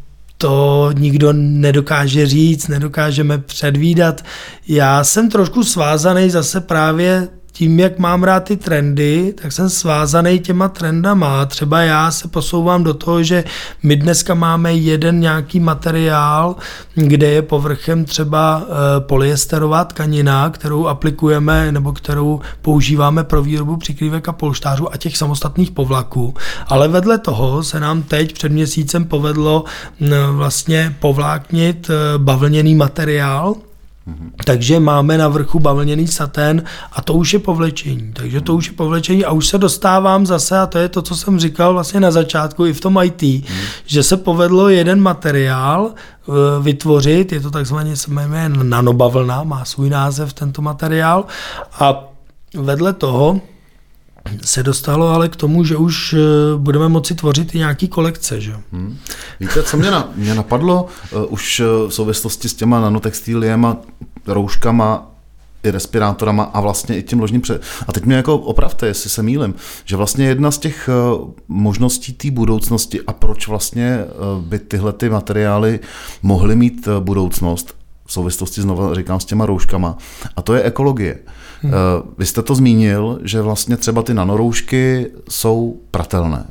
Speaker 3: to nikdo nedokáže říct, nedokážeme předvídat. Já jsem trošku svázaný zase právě tím, jak mám rád ty trendy, tak jsem svázaný těma trendama. Třeba já se posouvám do toho, že my dneska máme jeden nějaký materiál, kde je povrchem třeba eh, polyesterová tkanina, kterou aplikujeme nebo kterou používáme pro výrobu přikrývek a polštářů a těch samostatných povlaků. Ale vedle toho se nám teď před měsícem povedlo mm, vlastně povláknit eh, bavlněný materiál, takže máme na vrchu bavlněný satén a to už je povlečení. Takže to už je povlečení a už se dostávám zase, a to je to, co jsem říkal vlastně na začátku i v tom IT, hmm. že se povedlo jeden materiál eh, vytvořit, je to takzvaně, se jmenuje nanobavlna, má svůj název tento materiál a vedle toho se dostalo ale k tomu, že už eh, budeme moci tvořit i nějaký kolekce. Že? Hmm.
Speaker 2: Víte, co mě, na, mě napadlo uh, už eh, v souvislosti s těma nanotextiliema, rouškama i respirátorama a vlastně i tím ložním před... A teď mě jako opravte, jestli se mýlim, že vlastně jedna z těch možností té budoucnosti a proč vlastně by tyhle ty materiály mohly mít budoucnost, v souvislosti znovu říkám s těma rouškama, a to je ekologie. Hmm. Vy jste to zmínil, že vlastně třeba ty nanoroušky jsou pratelné.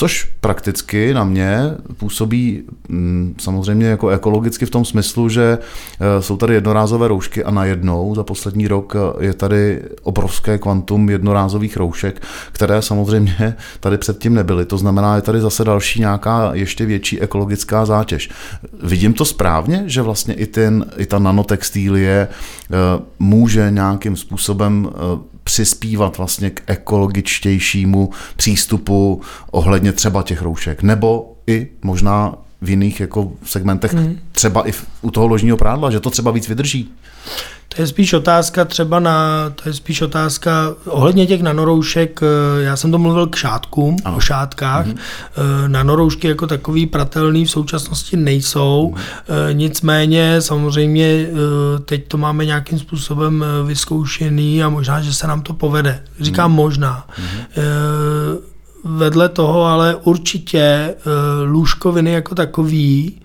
Speaker 2: Což prakticky na mě působí mm, samozřejmě jako ekologicky v tom smyslu, že e, jsou tady jednorázové roušky a najednou za poslední rok e, je tady obrovské kvantum jednorázových roušek, které samozřejmě tady předtím nebyly. To znamená, je tady zase další nějaká ještě větší ekologická zátěž. Vidím to správně, že vlastně i, ten, i ta nanotextílie e, může nějakým způsobem přispívat vlastně k ekologičtějšímu přístupu ohledně třeba těch roušek, nebo i možná v jiných jako segmentech, hmm. třeba i u toho ložního prádla, že to třeba víc vydrží.
Speaker 3: Je spíš otázka třeba na, to je spíš otázka ohledně těch nanoroušek, eh, já jsem to mluvil k šátkům, ano. o šátkách. Mm-hmm. Nanoroušky jako takový pratelný v současnosti nejsou, mm-hmm. nicméně samozřejmě teď to máme nějakým způsobem vyzkoušený a možná, že se nám to povede. Říkám mm-hmm. možná. Mm-hmm. Vedle toho ale určitě lůžkoviny jako takový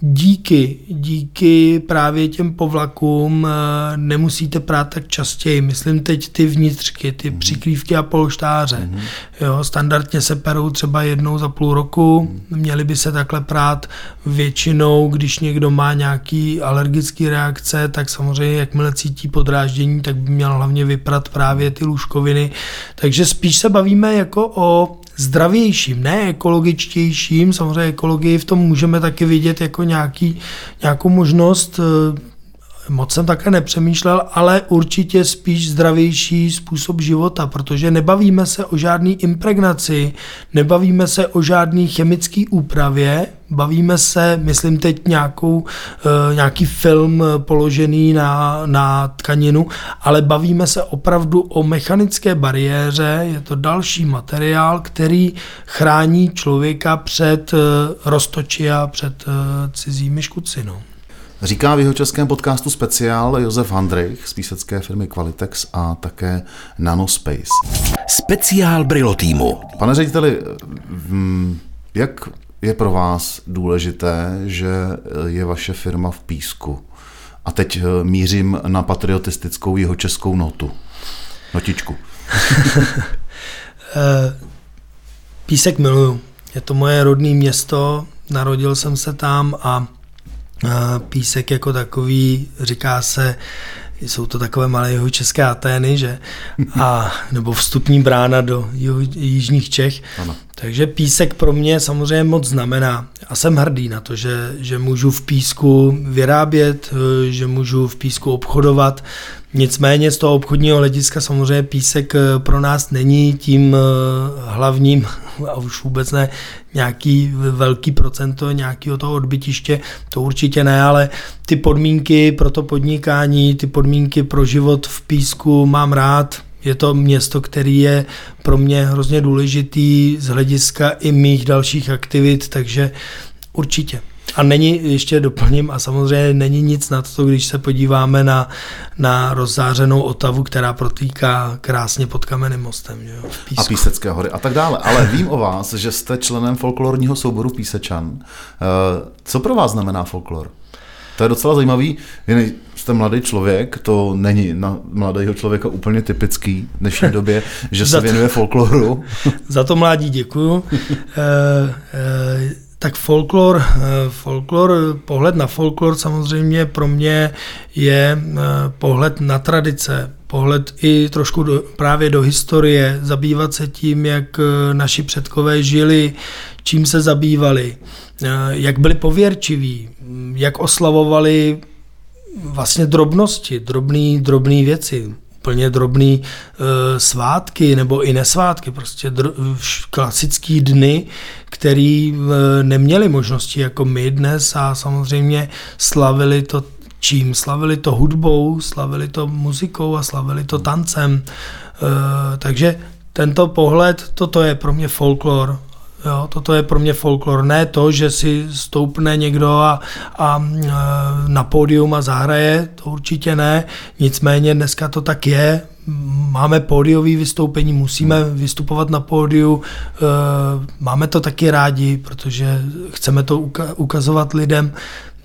Speaker 3: díky, díky právě těm povlakům eh, nemusíte prát tak častěji. Myslím teď ty vnitřky, ty mm. přikrývky a polštáře. Mm. Jo, standardně se perou třeba jednou za půl roku, mm. měly by se takhle prát většinou, když někdo má nějaký alergický reakce, tak samozřejmě jakmile cítí podráždění, tak by měl hlavně vyprat právě ty lůžkoviny. Takže spíš se bavíme jako o zdravějším, ne ekologičtějším. Samozřejmě ekologii v tom můžeme taky vidět jako nějaký, nějakou možnost eh, moc jsem také nepřemýšlel, ale určitě spíš zdravější způsob života, protože nebavíme se o žádný impregnaci, nebavíme se o žádný chemické úpravě, bavíme se, myslím teď nějakou, eh, nějaký film položený na, na tkaninu, ale bavíme se opravdu o mechanické bariéře, je to další materiál, který chrání člověka před eh, roztoči a před eh, cizími škudcinou.
Speaker 2: Říká v jeho českém podcastu speciál Josef Handrich z písecké firmy Qualitex a také Nanospace.
Speaker 1: Speciál Brilo týmu.
Speaker 2: Pane řediteli, mm, jak je pro vás důležité, že je vaše firma v Písku? A teď eh, mířím na patriotistickou jeho českou notu. Notičku. (laughs)
Speaker 3: Eh, Písek miluju. Je to moje rodné město, narodil jsem se tam a písek jako takový, říká se, jsou to takové malé jeho české Atény, že? A, nebo vstupní brána do jižních Čech. Ano. Takže písek pro mě samozřejmě moc znamená. A jsem hrdý na to, že, že můžu v písku vyrábět, že můžu v písku obchodovat. Nicméně z toho obchodního hlediska samozřejmě písek pro nás není tím hlavním (laughs) a už vůbec ne nějaký velký procento nějakého toho odbytiště, to určitě ne, ale ty podmínky pro to podnikání, ty podmínky pro život v písku mám rád, Je to město, který je pro mě hrozně důležitý z hlediska i mých dalších aktivit, takže určitě. A není, ještě doplním, a samozřejmě není nic na to, když se podíváme na, na rozzářenou Otavu, která protýká krásně pod kamenným mostem. Že jo,
Speaker 2: a Písecké hory a tak dále. Ale vím o vás, že jste členem folklorního souboru Písečan. Eh, co pro vás znamená folklor? To je docela zajímavý. Jste mladý člověk, to není na mladého člověka úplně typický v dnešní (laughs) době, že se věnuje folkloru. (laughs)
Speaker 3: Za to mládí děkuju. e, e, tak folklor, eh, folklor, pohled na folklor samozřejmě pro mě je eh, pohled na tradice, pohled i trošku do, právě do historie, zabývat se tím, jak eh, naši předkové žili, čím se zabývali, jak byli pověrčiví, jak oslavovali vlastně drobnosti, drobné drobný věci úplně drobný e, svátky nebo i nesvátky, prostě dr- klasický dny, který e, neměli možnosti jako my dnes a samozřejmě slavili to čím? Slavili to hudbou, slavili to muzikou a slavili to tancem. E, takže tento pohled, toto je pro mě folklor Jo, toto je pro mě folklor. Ne to, že si stoupne někdo a, a na pódium a zahraje, to určitě ne. Nicméně dneska to tak je. Máme pódiové vystoupení, musíme vystupovat na pódiu. E, máme to taky rádi, protože chceme to ukazovat lidem.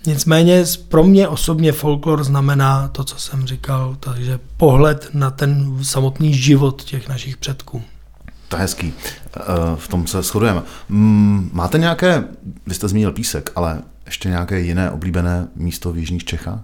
Speaker 3: Nicméně pro mě osobně folklor znamená to, co jsem říkal, takže pohled na ten samotný život těch našich předků.
Speaker 2: To je hezký. Eh, v tom se shodujeme. Mm, máte nějaké, vy jste zmínil písek, ale ještě nějaké jiné oblíbené místo v Jižních Čechách?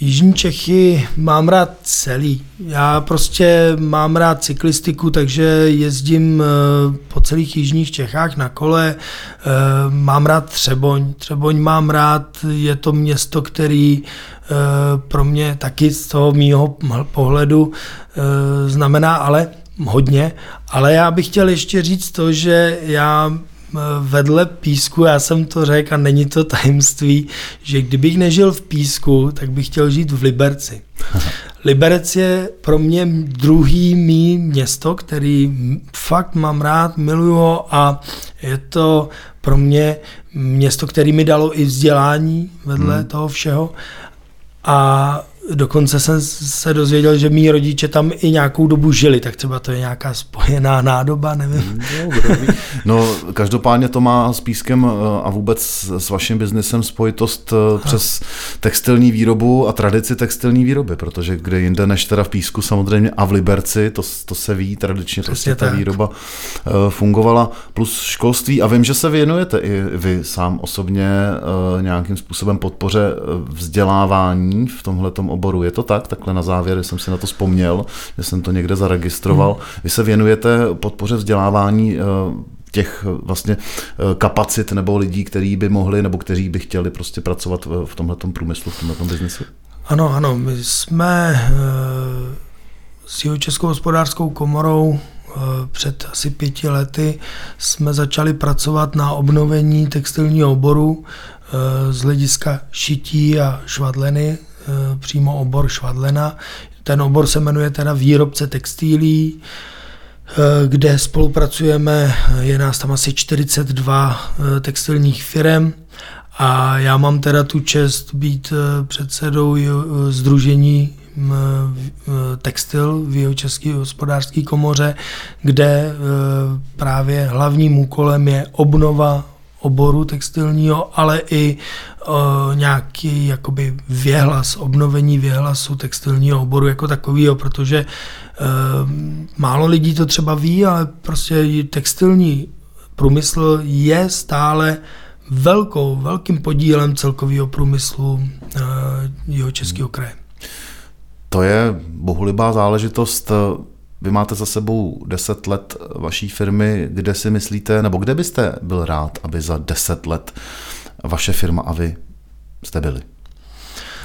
Speaker 3: Jižní Čechy mám rád celý. Já prostě mám rád cyklistiku, takže jezdím eh, po celých Jižních Čechách na kole. Eh, mám rád Třeboň. Třeboň mám rád, je to město, který pro mě taky z toho mýho pohledu znamená ale hodně, ale já bych chtěl ještě říct to, že já eh, vedle písku, já jsem to řekl a není to tajemství, že kdybych nežil v písku, tak bych chtěl žít v Liberci. (laughs) Liberec je pro mě druhý mý město, který fakt mám rád, miluju ho a je to pro mě město, který mi dalo i vzdělání vedle hmm. toho všeho. A Dokonce jsem se dozvěděl, že mý rodiče tam i nějakou dobu žili, tak třeba to je nějaká spojená nádoba, nevím.
Speaker 2: No, každopádně to má s pískem eh, a vůbec s vaším biznesem spojitost eh, přes textilní výrobu a tradici textilní výroby, protože kde jinde než teda v písku samozřejmě a v Liberci, to, to se ví, tradičně prostě ta výroba eh, fungovala, plus školství. A vím, že se věnujete i vy sám osobně nějakým způsobem podpoře vzdělávání v tomhle oboru. Je to tak? Takhle na závěr jsem si na to vzpomněl, že jsem to někde zaregistroval. Hmm. Vy se věnujete podpoře vzdělávání eh, těch eh, vlastně eh, kapacit nebo lidí, kteří by mohli nebo kteří by chtěli prostě pracovat v tomhle průmyslu, v tomhle biznesu?
Speaker 3: Ano, ano, my jsme s jeho Českou hospodářskou komorou před asi pěti lety jsme začali pracovat na obnovení textilního oboru z hlediska šití a švadleny přímo obor švadlena. Ten obor se jmenuje teda výrobce textilí, eh, kde spolupracujeme, je nás tam asi 42 eh, textilních firm a já mám teda tu čest být předsedou Združení textil v jeho české hospodářské komoře, kde právě hlavním úkolem je obnova oboru textilního, ale i uh, nějaký jakoby věhlas, obnovení věhlasu textilního oboru jako takového, protože uh, málo lidí to třeba ví, ale prostě textilní průmysl je stále velkou, velkým podílem celkového průmyslu uh, jeho českého kraje.
Speaker 2: To je bohulibá záležitost. Vy máte za sebou 10 let vaší firmy, kde si myslíte, nebo kde byste byl rád, aby za 10 let vaše firma a vy jste byli?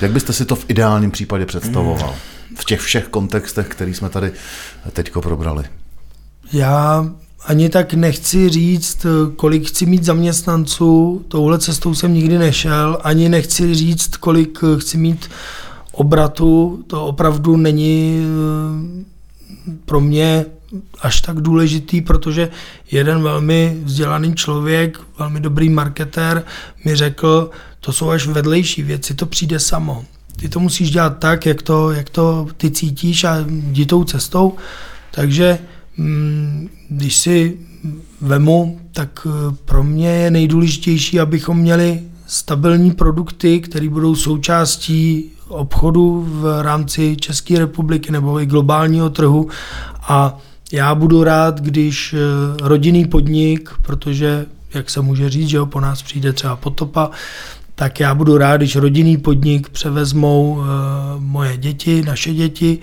Speaker 2: Jak byste si to v ideálním případě představoval? V těch všech kontextech, který jsme tady teďko probrali.
Speaker 3: Já ani tak nechci říct, kolik chci mít zaměstnanců, touhle cestou jsem nikdy nešel, ani nechci říct, kolik chci mít obratu, to opravdu není pro mě až tak důležitý, protože jeden velmi vzdělaný člověk, velmi dobrý marketér mi řekl, to jsou až vedlejší věci, to přijde samo. Ty to musíš dělat tak, jak to, jak to ty cítíš a jdi tou cestou. Takže mm, když si vemu, tak eh, pro mě je nejdůležitější, abychom měli stabilní produkty, které budou součástí obchodu v rámci České republiky nebo i globálního trhu a já budu rád, když eh, rodinný podnik, protože jak se může říct, že po nás přijde třeba potopa, tak já budu rád, když rodinný podnik převezmou uh, moje děti, naše děti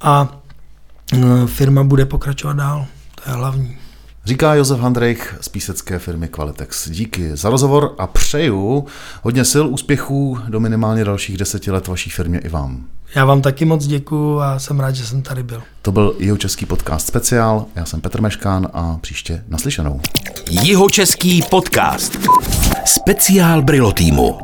Speaker 3: a uh, firma bude pokračovat dál. To je hlavní.
Speaker 2: Říká Josef Handrejch z písecké firmy Qualitex. Díky za rozhovor a přeju hodně sil, úspěchů do minimálně dalších deseti let vaší firmě i vám.
Speaker 3: Já vám taky moc děkuju a jsem rád, že jsem tady byl.
Speaker 2: To byl jeho český podcast speciál. Já jsem Petr Meškán a příště naslyšenou.
Speaker 1: Jeho český podcast. Speciál Brilo týmu.